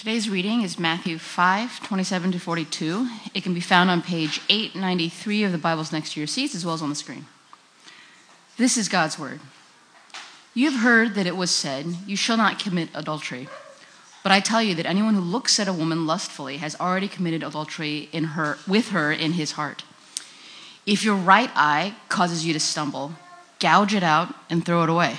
Today's reading is Matthew 5, 27 to 42. It can be found on page 893 of the Bibles next to your seats, as well as on the screen. This is God's Word. You have heard that it was said, You shall not commit adultery. But I tell you that anyone who looks at a woman lustfully has already committed adultery in her, with her in his heart. If your right eye causes you to stumble, gouge it out and throw it away.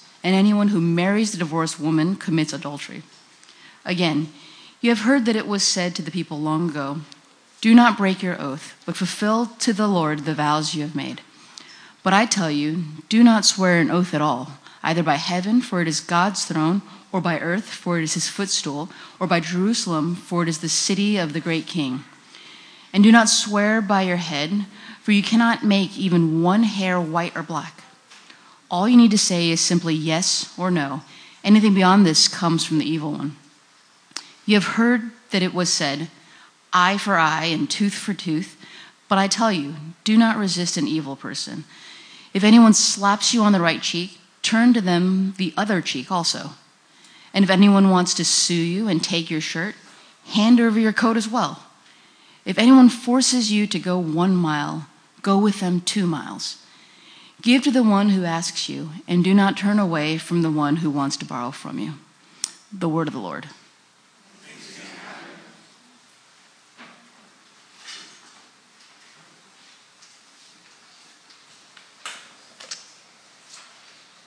and anyone who marries a divorced woman commits adultery. Again, you have heard that it was said to the people long ago Do not break your oath, but fulfill to the Lord the vows you have made. But I tell you, do not swear an oath at all, either by heaven, for it is God's throne, or by earth, for it is his footstool, or by Jerusalem, for it is the city of the great king. And do not swear by your head, for you cannot make even one hair white or black. All you need to say is simply yes or no. Anything beyond this comes from the evil one. You have heard that it was said, eye for eye and tooth for tooth. But I tell you, do not resist an evil person. If anyone slaps you on the right cheek, turn to them the other cheek also. And if anyone wants to sue you and take your shirt, hand over your coat as well. If anyone forces you to go one mile, go with them two miles. Give to the one who asks you, and do not turn away from the one who wants to borrow from you. The word of the Lord.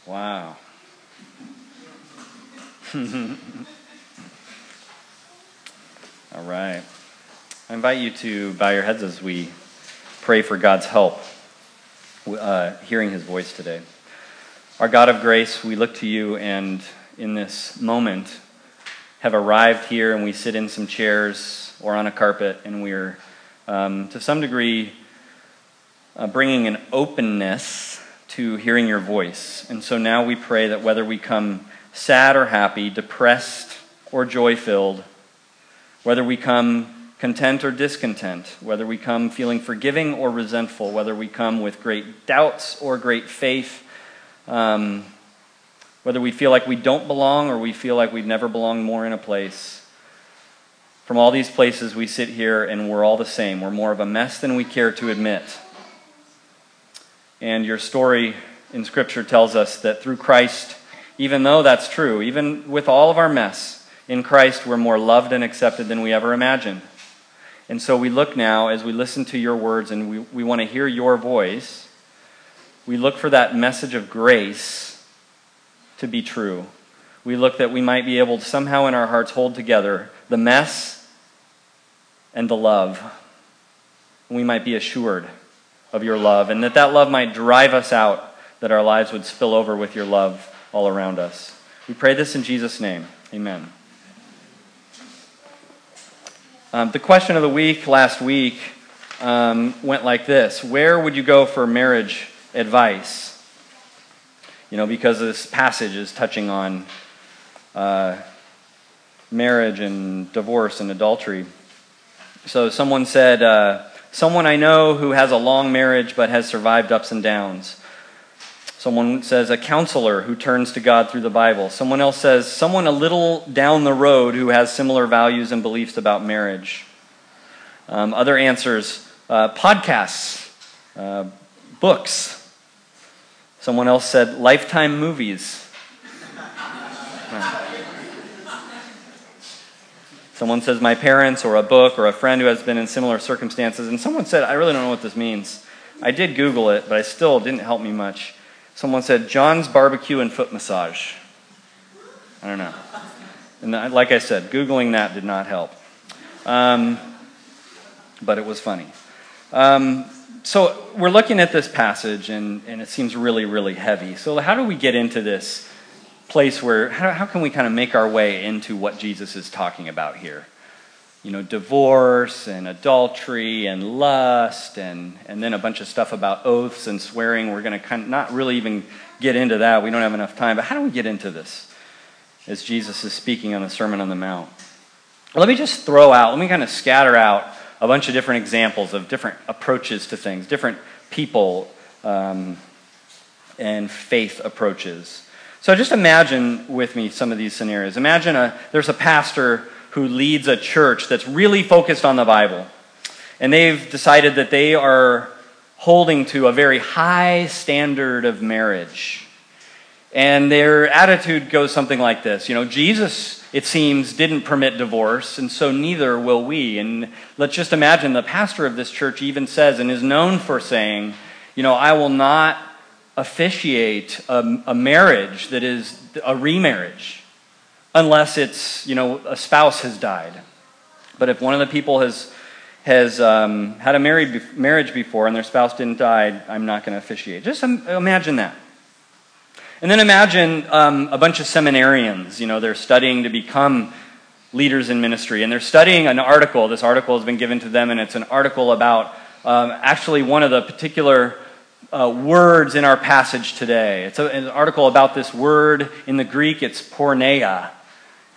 Wow. All right. I invite you to bow your heads as we pray for God's help uh, hearing his voice today. Our God of grace, we look to you and in this moment have arrived here and we sit in some chairs or on a carpet and we're um, to some degree uh, bringing an openness to hearing your voice. And so now we pray that whether we come sad or happy, depressed or joy filled, whether we come content or discontent, whether we come feeling forgiving or resentful, whether we come with great doubts or great faith, um, whether we feel like we don't belong or we feel like we've never belonged more in a place. From all these places, we sit here and we're all the same. We're more of a mess than we care to admit. And your story in Scripture tells us that through Christ, even though that's true, even with all of our mess, in Christ we're more loved and accepted than we ever imagined. And so we look now as we listen to your words and we, we want to hear your voice. We look for that message of grace to be true. We look that we might be able to somehow in our hearts hold together the mess and the love. We might be assured of your love and that that love might drive us out, that our lives would spill over with your love all around us. We pray this in Jesus' name. Amen. Um, the question of the week last week um, went like this Where would you go for marriage advice? You know, because this passage is touching on uh, marriage and divorce and adultery. So someone said, uh, Someone I know who has a long marriage but has survived ups and downs. Someone says a counselor who turns to God through the Bible. Someone else says someone a little down the road who has similar values and beliefs about marriage. Um, other answers uh, podcasts, uh, books. Someone else said lifetime movies. Someone says my parents or a book or a friend who has been in similar circumstances. And someone said, I really don't know what this means. I did Google it, but I still didn't help me much. Someone said, John's barbecue and foot massage. I don't know. And like I said, Googling that did not help. Um, but it was funny. Um, so we're looking at this passage, and, and it seems really, really heavy. So, how do we get into this place where, how, how can we kind of make our way into what Jesus is talking about here? You know, divorce and adultery and lust and, and then a bunch of stuff about oaths and swearing. We're going to kind of not really even get into that. We don't have enough time. But how do we get into this as Jesus is speaking on the Sermon on the Mount? Let me just throw out, let me kind of scatter out a bunch of different examples of different approaches to things, different people um, and faith approaches. So just imagine with me some of these scenarios. Imagine a, there's a pastor who leads a church that's really focused on the Bible. And they've decided that they are holding to a very high standard of marriage. And their attitude goes something like this You know, Jesus, it seems, didn't permit divorce, and so neither will we. And let's just imagine the pastor of this church even says and is known for saying, You know, I will not officiate a, a marriage that is a remarriage unless it's, you know, a spouse has died. But if one of the people has, has um, had a married, marriage before and their spouse didn't die, I'm not going to officiate. Just imagine that. And then imagine um, a bunch of seminarians, you know, they're studying to become leaders in ministry. And they're studying an article. This article has been given to them, and it's an article about um, actually one of the particular uh, words in our passage today. It's a, an article about this word in the Greek, it's porneia.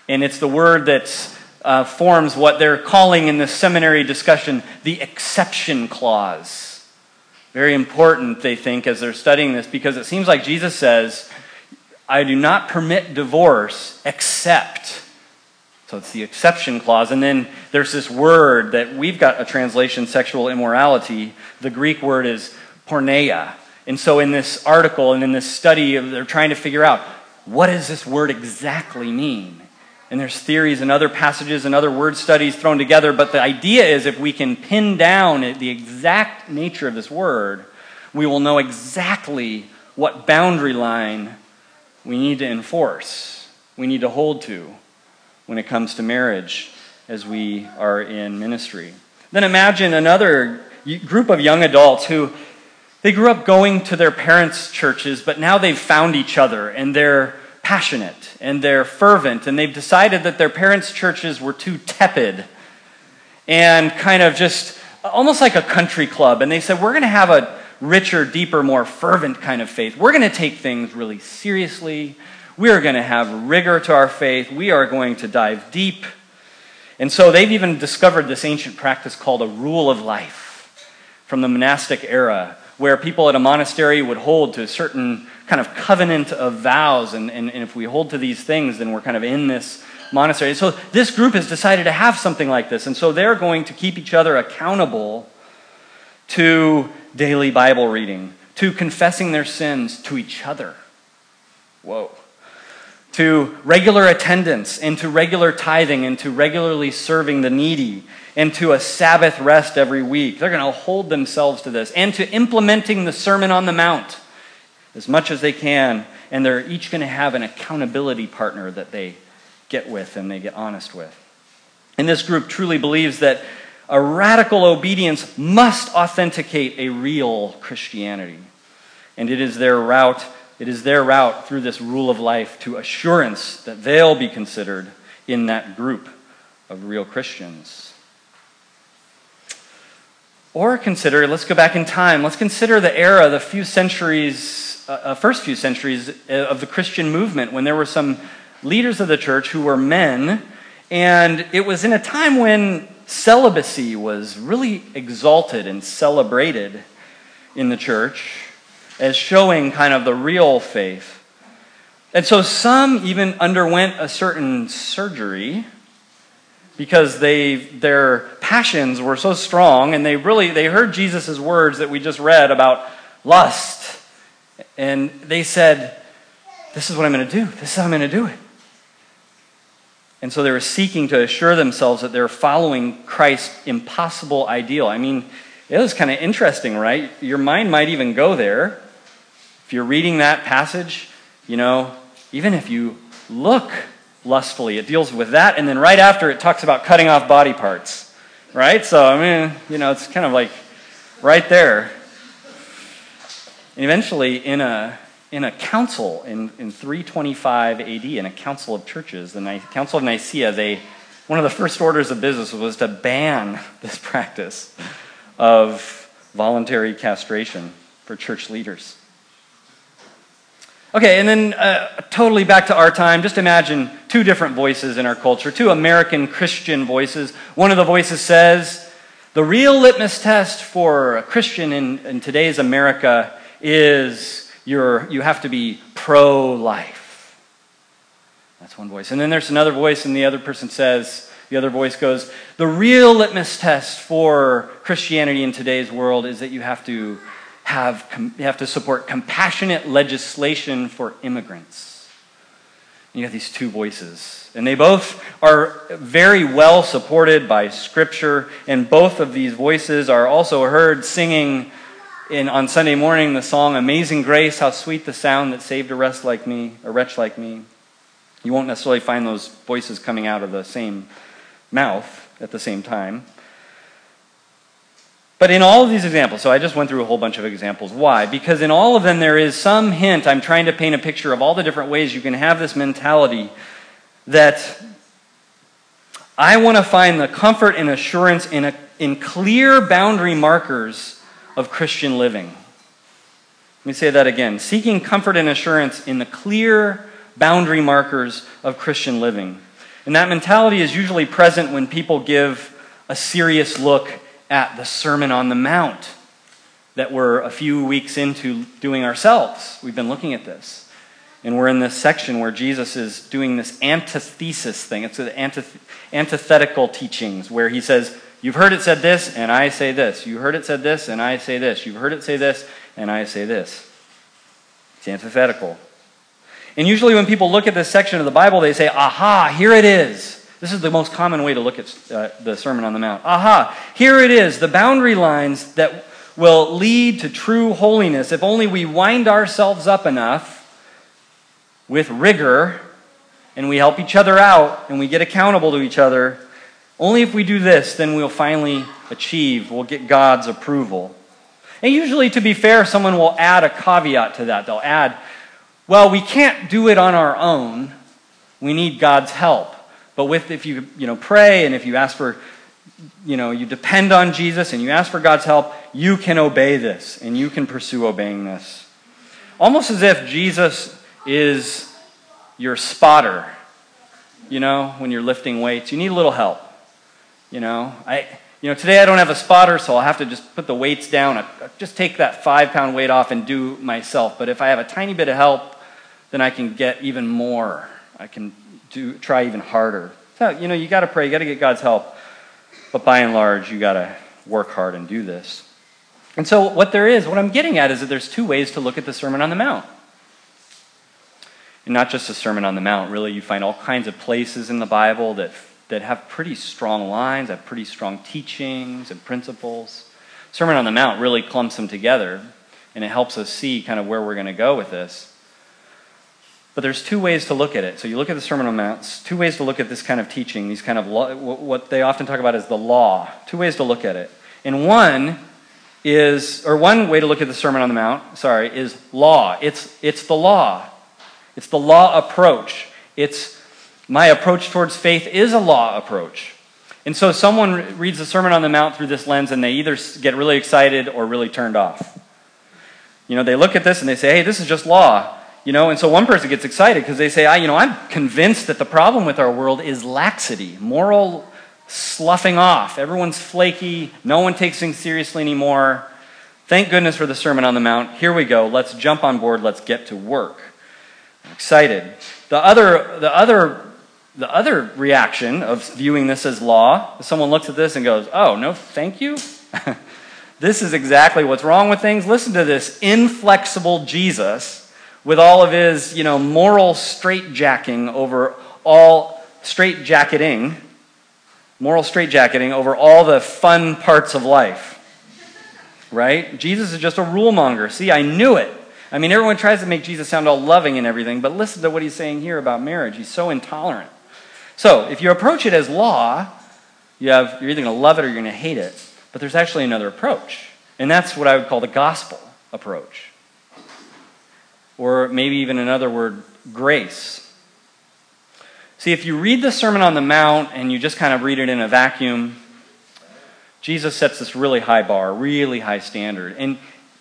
And it's the word that uh, forms what they're calling in the seminary discussion the exception clause. Very important, they think, as they're studying this, because it seems like Jesus says, I do not permit divorce except. So it's the exception clause. And then there's this word that we've got a translation, sexual immorality. The Greek word is porneia. And so in this article and in this study, they're trying to figure out what does this word exactly mean? And there's theories and other passages and other word studies thrown together, but the idea is if we can pin down the exact nature of this word, we will know exactly what boundary line we need to enforce, we need to hold to when it comes to marriage as we are in ministry. Then imagine another group of young adults who they grew up going to their parents' churches, but now they've found each other and they're passionate and they're fervent, and they've decided that their parents' churches were too tepid and kind of just almost like a country club. And they said, We're going to have a richer, deeper, more fervent kind of faith. We're going to take things really seriously. We are going to have rigor to our faith. We are going to dive deep. And so they've even discovered this ancient practice called a rule of life from the monastic era, where people at a monastery would hold to a certain kind of covenant of vows. And, and, and if we hold to these things, then we're kind of in this monastery. So this group has decided to have something like this. And so they're going to keep each other accountable to daily Bible reading, to confessing their sins to each other. Whoa. To regular attendance, and to regular tithing, and to regularly serving the needy, and to a Sabbath rest every week. They're going to hold themselves to this, and to implementing the Sermon on the Mount as much as they can, and they're each going to have an accountability partner that they get with and they get honest with. And this group truly believes that a radical obedience must authenticate a real Christianity. And it is their route, it is their route through this rule of life to assurance that they'll be considered in that group of real Christians. Or consider, let's go back in time, let's consider the era, the few centuries uh, uh, first few centuries uh, of the Christian movement when there were some leaders of the church who were men, and it was in a time when celibacy was really exalted and celebrated in the church as showing kind of the real faith. And so some even underwent a certain surgery because they their passions were so strong and they really they heard Jesus' words that we just read about lust and they said, This is what I'm going to do. This is how I'm going to do it. And so they were seeking to assure themselves that they're following Christ's impossible ideal. I mean, it was kind of interesting, right? Your mind might even go there. If you're reading that passage, you know, even if you look lustfully, it deals with that. And then right after, it talks about cutting off body parts, right? So, I mean, you know, it's kind of like right there. And eventually, in a, in a council in, in 325 AD, in a council of churches, the Council of Nicaea, they, one of the first orders of business was to ban this practice of voluntary castration for church leaders. Okay, and then uh, totally back to our time, just imagine two different voices in our culture, two American Christian voices. One of the voices says, the real litmus test for a Christian in, in today's America is you you have to be pro life. That's one voice. And then there's another voice, and the other person says, the other voice goes, the real litmus test for Christianity in today's world is that you have to have, you have to support compassionate legislation for immigrants. And you have these two voices. And they both are very well supported by Scripture, and both of these voices are also heard singing in, on Sunday morning the song Amazing Grace, how sweet the sound that saved a wretch like me, a wretch like me. You won't necessarily find those voices coming out of the same mouth at the same time. But in all of these examples, so I just went through a whole bunch of examples. Why? Because in all of them there is some hint. I'm trying to paint a picture of all the different ways you can have this mentality that I want to find the comfort and assurance in, a, in clear boundary markers of Christian living. Let me say that again. Seeking comfort and assurance in the clear boundary markers of Christian living. And that mentality is usually present when people give a serious look at the Sermon on the Mount that we're a few weeks into doing ourselves. We've been looking at this. And we're in this section where Jesus is doing this antithesis thing. It's the antith- antithetical teachings where he says, You've heard it said this, and I say this. You've heard it said this, and I say this. You've heard it say this, and I say this. It's antithetical. And usually when people look at this section of the Bible, they say, Aha, here it is. This is the most common way to look at uh, the Sermon on the Mount. Aha, here it is, the boundary lines that will lead to true holiness if only we wind ourselves up enough with rigor and we help each other out and we get accountable to each other. Only if we do this, then we'll finally achieve, we'll get God's approval. And usually, to be fair, someone will add a caveat to that. They'll add, well, we can't do it on our own. We need God's help. But with if you you know pray and if you ask for you know you depend on Jesus and you ask for God's help, you can obey this and you can pursue obeying this. Almost as if Jesus is your spotter. You know, when you're lifting weights, you need a little help. You know, I you know today I don't have a spotter, so I'll have to just put the weights down. I, just take that five pound weight off and do myself. But if I have a tiny bit of help, then I can get even more. I can do, try even harder. So, you know, you got to pray, you got to get God's help. But by and large, you got to work hard and do this. And so, what there is, what I'm getting at is that there's two ways to look at the Sermon on the Mount. And not just the Sermon on the Mount, really, you find all kinds of places in the Bible that, that have pretty strong lines, have pretty strong teachings and principles. Sermon on the Mount really clumps them together, and it helps us see kind of where we're going to go with this. But there's two ways to look at it. So you look at the Sermon on the Mount, two ways to look at this kind of teaching, these kind of law, what they often talk about is the law. Two ways to look at it. And one is, or one way to look at the Sermon on the Mount, sorry, is law. It's, it's the law. It's the law approach. It's my approach towards faith is a law approach. And so someone reads the Sermon on the Mount through this lens and they either get really excited or really turned off. You know, they look at this and they say, hey, this is just law. You know, and so one person gets excited because they say, I, you know, I'm convinced that the problem with our world is laxity, moral sloughing off. Everyone's flaky. No one takes things seriously anymore. Thank goodness for the Sermon on the Mount. Here we go. Let's jump on board. Let's get to work. I'm excited. The other, the other, the other reaction of viewing this as law, someone looks at this and goes, "Oh no, thank you." this is exactly what's wrong with things. Listen to this inflexible Jesus with all of his, you know, moral straitjacking over all straitjacketing, moral straitjacketing over all the fun parts of life. Right? Jesus is just a rule monger. See, I knew it. I mean, everyone tries to make Jesus sound all loving and everything, but listen to what he's saying here about marriage. He's so intolerant. So, if you approach it as law, you have, you're either going to love it or you're going to hate it. But there's actually another approach. And that's what I would call the gospel approach or maybe even another word, grace. See, if you read the Sermon on the Mount and you just kind of read it in a vacuum, Jesus sets this really high bar, really high standard. And,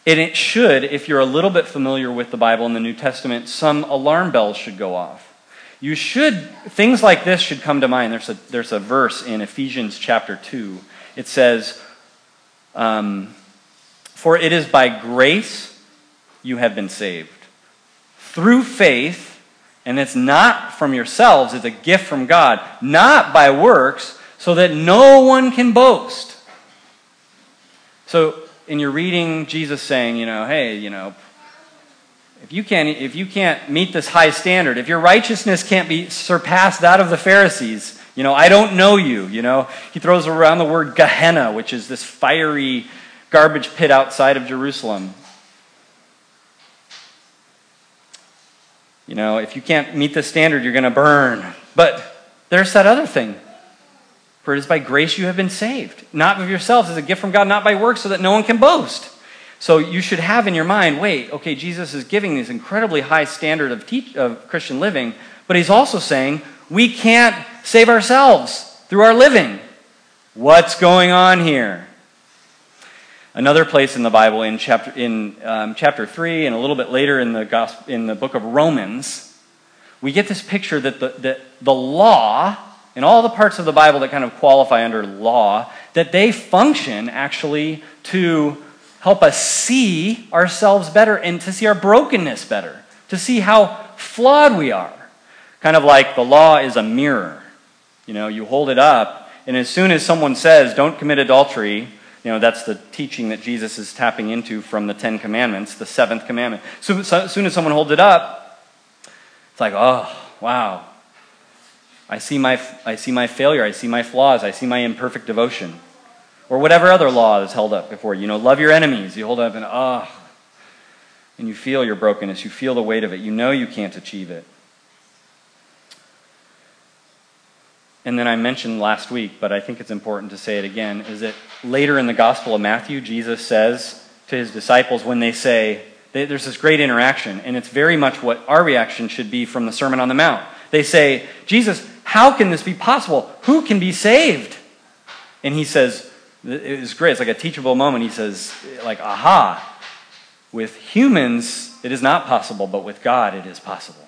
and it should, if you're a little bit familiar with the Bible and the New Testament, some alarm bells should go off. You should, things like this should come to mind. There's a, there's a verse in Ephesians chapter 2. It says, um, For it is by grace you have been saved, through faith and it's not from yourselves, it's a gift from God, not by works, so that no one can boast. So, in your reading, Jesus saying, you know, hey, you know, if you can't, if you can't meet this high standard, if your righteousness can't be surpassed that of the Pharisees, you know, I don't know you, you know. He throws around the word Gehenna, which is this fiery garbage pit outside of Jerusalem. You know, if you can't meet the standard, you're going to burn. But there's that other thing. For it is by grace you have been saved, not of yourselves, as a gift from God, not by works, so that no one can boast. So you should have in your mind wait, okay, Jesus is giving this incredibly high standard of, teach, of Christian living, but he's also saying we can't save ourselves through our living. What's going on here? Another place in the Bible, in chapter, in, um, chapter 3, and a little bit later in the, gospel, in the book of Romans, we get this picture that the, that the law, in all the parts of the Bible that kind of qualify under law, that they function actually to help us see ourselves better and to see our brokenness better, to see how flawed we are. Kind of like the law is a mirror. You know, you hold it up, and as soon as someone says, don't commit adultery, you know, that's the teaching that Jesus is tapping into from the Ten Commandments, the seventh commandment. So, so as soon as someone holds it up, it's like, oh, wow. I see, my, I see my failure. I see my flaws. I see my imperfect devotion. Or whatever other law is held up before you. Know, love your enemies. You hold up and, oh, and you feel your brokenness. You feel the weight of it. You know you can't achieve it. And then I mentioned last week, but I think it's important to say it again, is that later in the Gospel of Matthew, Jesus says to his disciples when they say, there's this great interaction, and it's very much what our reaction should be from the Sermon on the Mount. They say, Jesus, how can this be possible? Who can be saved? And he says, it was great. It's like a teachable moment. He says, like, aha, with humans it is not possible, but with God it is possible.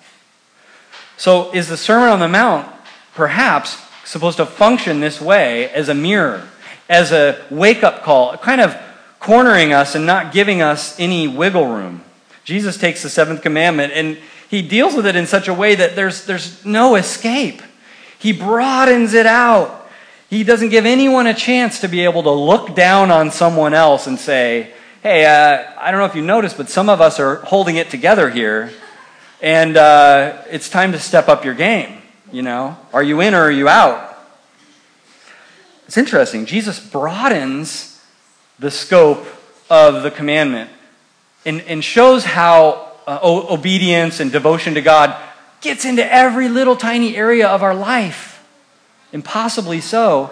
So is the Sermon on the Mount perhaps supposed to function this way as a mirror, as a wake up call, kind of cornering us and not giving us any wiggle room. Jesus takes the seventh commandment and he deals with it in such a way that there's, there's no escape. He broadens it out. He doesn't give anyone a chance to be able to look down on someone else and say, hey, uh, I don't know if you noticed, but some of us are holding it together here, and uh, it's time to step up your game. You know, are you in or are you out? It's interesting. Jesus broadens the scope of the commandment and, and shows how uh, obedience and devotion to God gets into every little tiny area of our life, impossibly so.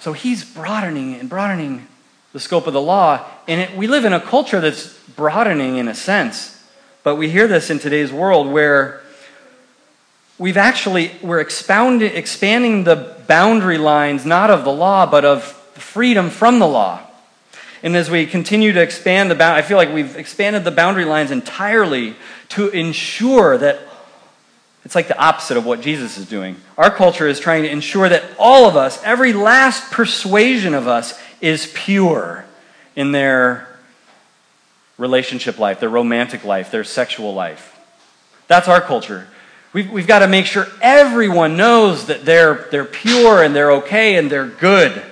So he's broadening and broadening the scope of the law. And it, we live in a culture that's broadening in a sense. But we hear this in today's world where we've actually we're expounding, expanding the boundary lines not of the law but of freedom from the law. And as we continue to expand the bound i feel like we've expanded the boundary lines entirely to ensure that it's like the opposite of what jesus is doing. Our culture is trying to ensure that all of us every last persuasion of us is pure in their relationship life their romantic life their sexual life. That's our culture We've, we've got to make sure everyone knows that they're, they're pure and they're okay and they're good.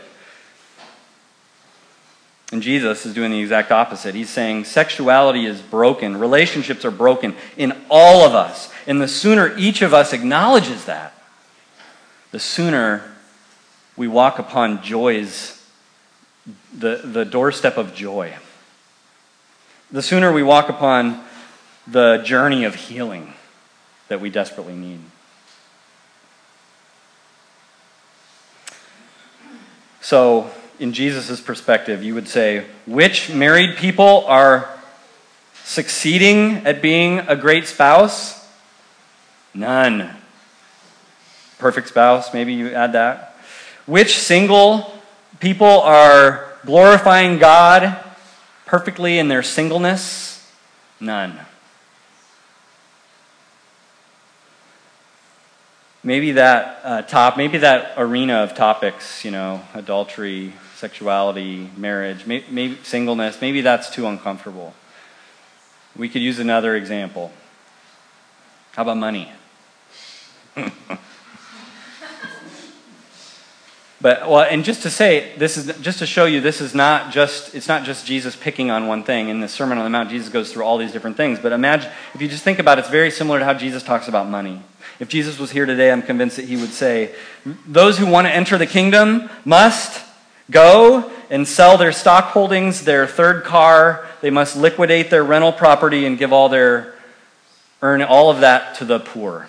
And Jesus is doing the exact opposite. He's saying sexuality is broken, relationships are broken in all of us. And the sooner each of us acknowledges that, the sooner we walk upon joy's, the, the doorstep of joy. The sooner we walk upon the journey of healing that we desperately need. So, in Jesus' perspective, you would say, which married people are succeeding at being a great spouse? None. Perfect spouse, maybe you add that. Which single people are glorifying God perfectly in their singleness? None. Maybe that uh, top, maybe that arena of topics, you know, adultery, sexuality, marriage, maybe, maybe singleness, maybe that's too uncomfortable. We could use another example. How about money? but well, and just to say, this is just to show you, this is not just it's not just Jesus picking on one thing. In the Sermon on the Mount, Jesus goes through all these different things. But imagine if you just think about it, it's very similar to how Jesus talks about money. If Jesus was here today, I'm convinced that he would say, Those who want to enter the kingdom must go and sell their stock holdings, their third car. They must liquidate their rental property and give all their, earn all of that to the poor.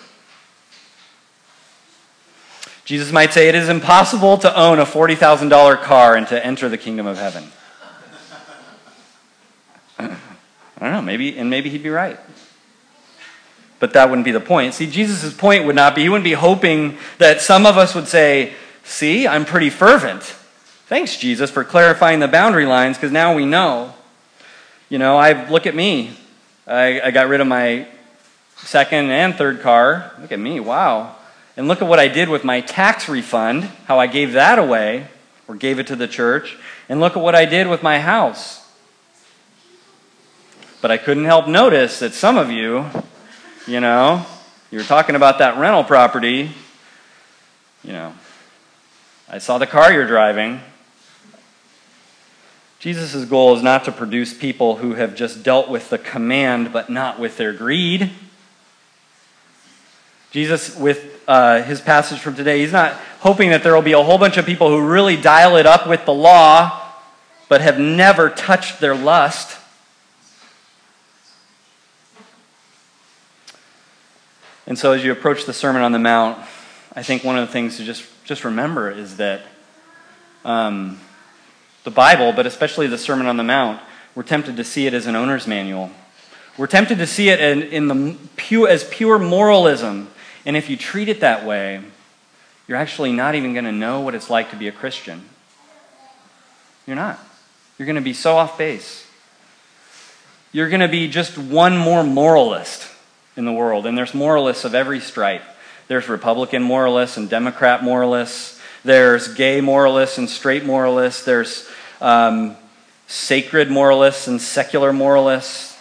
Jesus might say it is impossible to own a $40,000 car and to enter the kingdom of heaven. I don't know, maybe, and maybe he'd be right. But that wouldn't be the point. See, Jesus' point would not be, he wouldn't be hoping that some of us would say, See, I'm pretty fervent. Thanks, Jesus, for clarifying the boundary lines because now we know. You know, I look at me. I, I got rid of my second and third car. Look at me, wow. And look at what I did with my tax refund, how I gave that away or gave it to the church. And look at what I did with my house. But I couldn't help notice that some of you, you know, you were talking about that rental property. You know, I saw the car you're driving. Jesus' goal is not to produce people who have just dealt with the command but not with their greed. Jesus, with uh, his passage from today, he's not hoping that there will be a whole bunch of people who really dial it up with the law but have never touched their lust. And so, as you approach the Sermon on the Mount, I think one of the things to just, just remember is that um, the Bible, but especially the Sermon on the Mount, we're tempted to see it as an owner's manual. We're tempted to see it in, in the pure, as pure moralism. And if you treat it that way, you're actually not even going to know what it's like to be a Christian. You're not. You're going to be so off base. You're going to be just one more moralist in the world. And there's moralists of every stripe. There's Republican moralists and Democrat moralists. There's gay moralists and straight moralists. There's um, sacred moralists and secular moralists.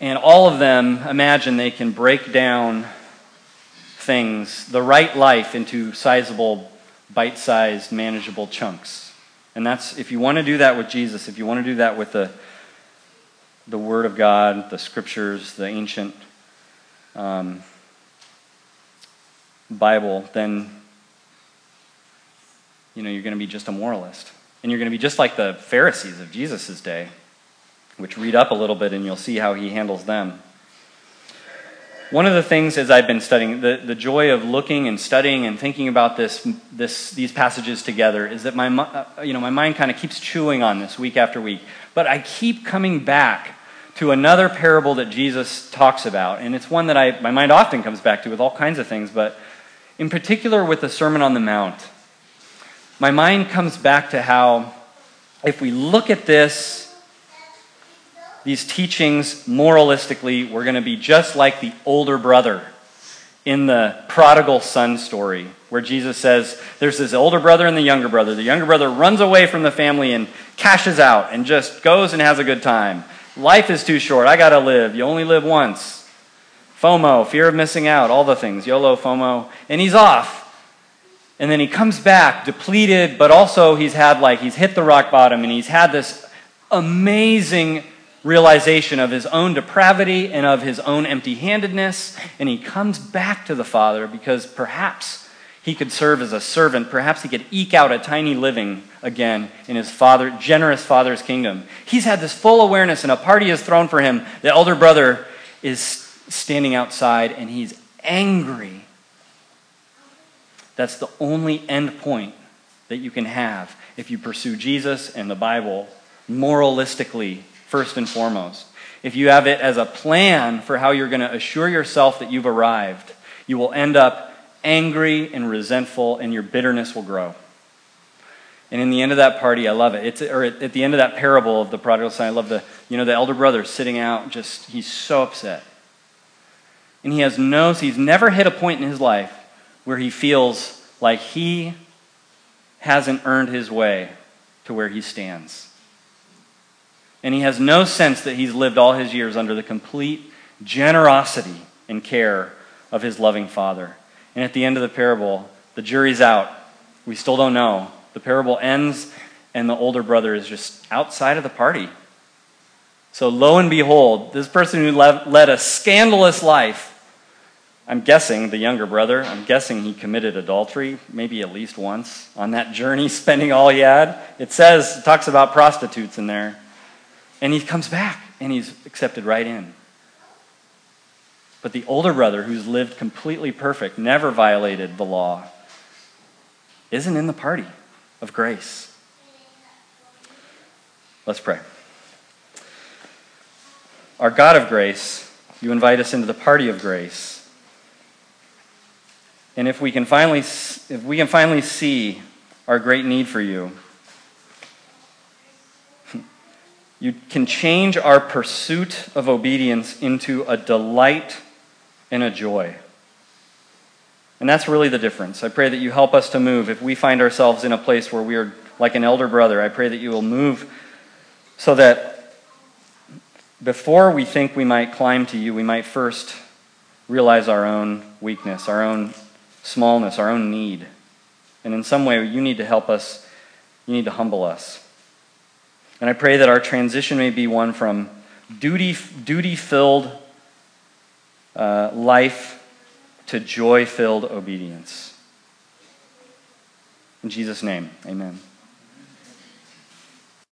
And all of them imagine they can break down things, the right life, into sizable, bite sized, manageable chunks. And that's, if you want to do that with Jesus, if you want to do that with the, the Word of God, the Scriptures, the ancient um, Bible, then you know you're going to be just a moralist, and you're going to be just like the Pharisees of Jesus' day, which read up a little bit, and you'll see how he handles them. One of the things as I've been studying, the, the joy of looking and studying and thinking about this, this, these passages together is that my, uh, you know, my mind kind of keeps chewing on this week after week. But I keep coming back to another parable that Jesus talks about. And it's one that I, my mind often comes back to with all kinds of things, but in particular with the Sermon on the Mount. My mind comes back to how if we look at this these teachings moralistically, we're going to be just like the older brother in the prodigal son story, where Jesus says there's this older brother and the younger brother. The younger brother runs away from the family and cashes out and just goes and has a good time. Life is too short. I got to live. You only live once. FOMO, fear of missing out, all the things. YOLO, FOMO. And he's off. And then he comes back depleted, but also he's had like, he's hit the rock bottom and he's had this amazing realization of his own depravity and of his own empty handedness, and he comes back to the Father because perhaps he could serve as a servant. Perhaps he could eke out a tiny living again in his father, generous father's kingdom. He's had this full awareness, and a party is thrown for him. The elder brother is standing outside, and he's angry. That's the only end point that you can have if you pursue Jesus and the Bible moralistically first and foremost. if you have it as a plan for how you're going to assure yourself that you've arrived, you will end up angry and resentful, and your bitterness will grow. And in the end of that party, I love it. It's, or at the end of that parable of the prodigal son, I love the, you know, the elder brother sitting out, just, he's so upset. And he has no, he's never hit a point in his life where he feels like he hasn't earned his way to where he stands. And he has no sense that he's lived all his years under the complete generosity and care of his loving father. And at the end of the parable, the jury's out. We still don't know. The parable ends, and the older brother is just outside of the party. So, lo and behold, this person who led a scandalous life, I'm guessing the younger brother, I'm guessing he committed adultery, maybe at least once on that journey, spending all he had. It says, it talks about prostitutes in there. And he comes back and he's accepted right in. But the older brother, who's lived completely perfect, never violated the law, isn't in the party of grace. Let's pray. Our God of grace, you invite us into the party of grace. And if we can finally, if we can finally see our great need for you, you can change our pursuit of obedience into a delight and a joy. And that's really the difference. I pray that you help us to move. If we find ourselves in a place where we are like an elder brother, I pray that you will move so that before we think we might climb to you, we might first realize our own weakness, our own smallness, our own need. And in some way, you need to help us, you need to humble us. And I pray that our transition may be one from duty duty filled uh, life to joy filled obedience. In Jesus' name, amen.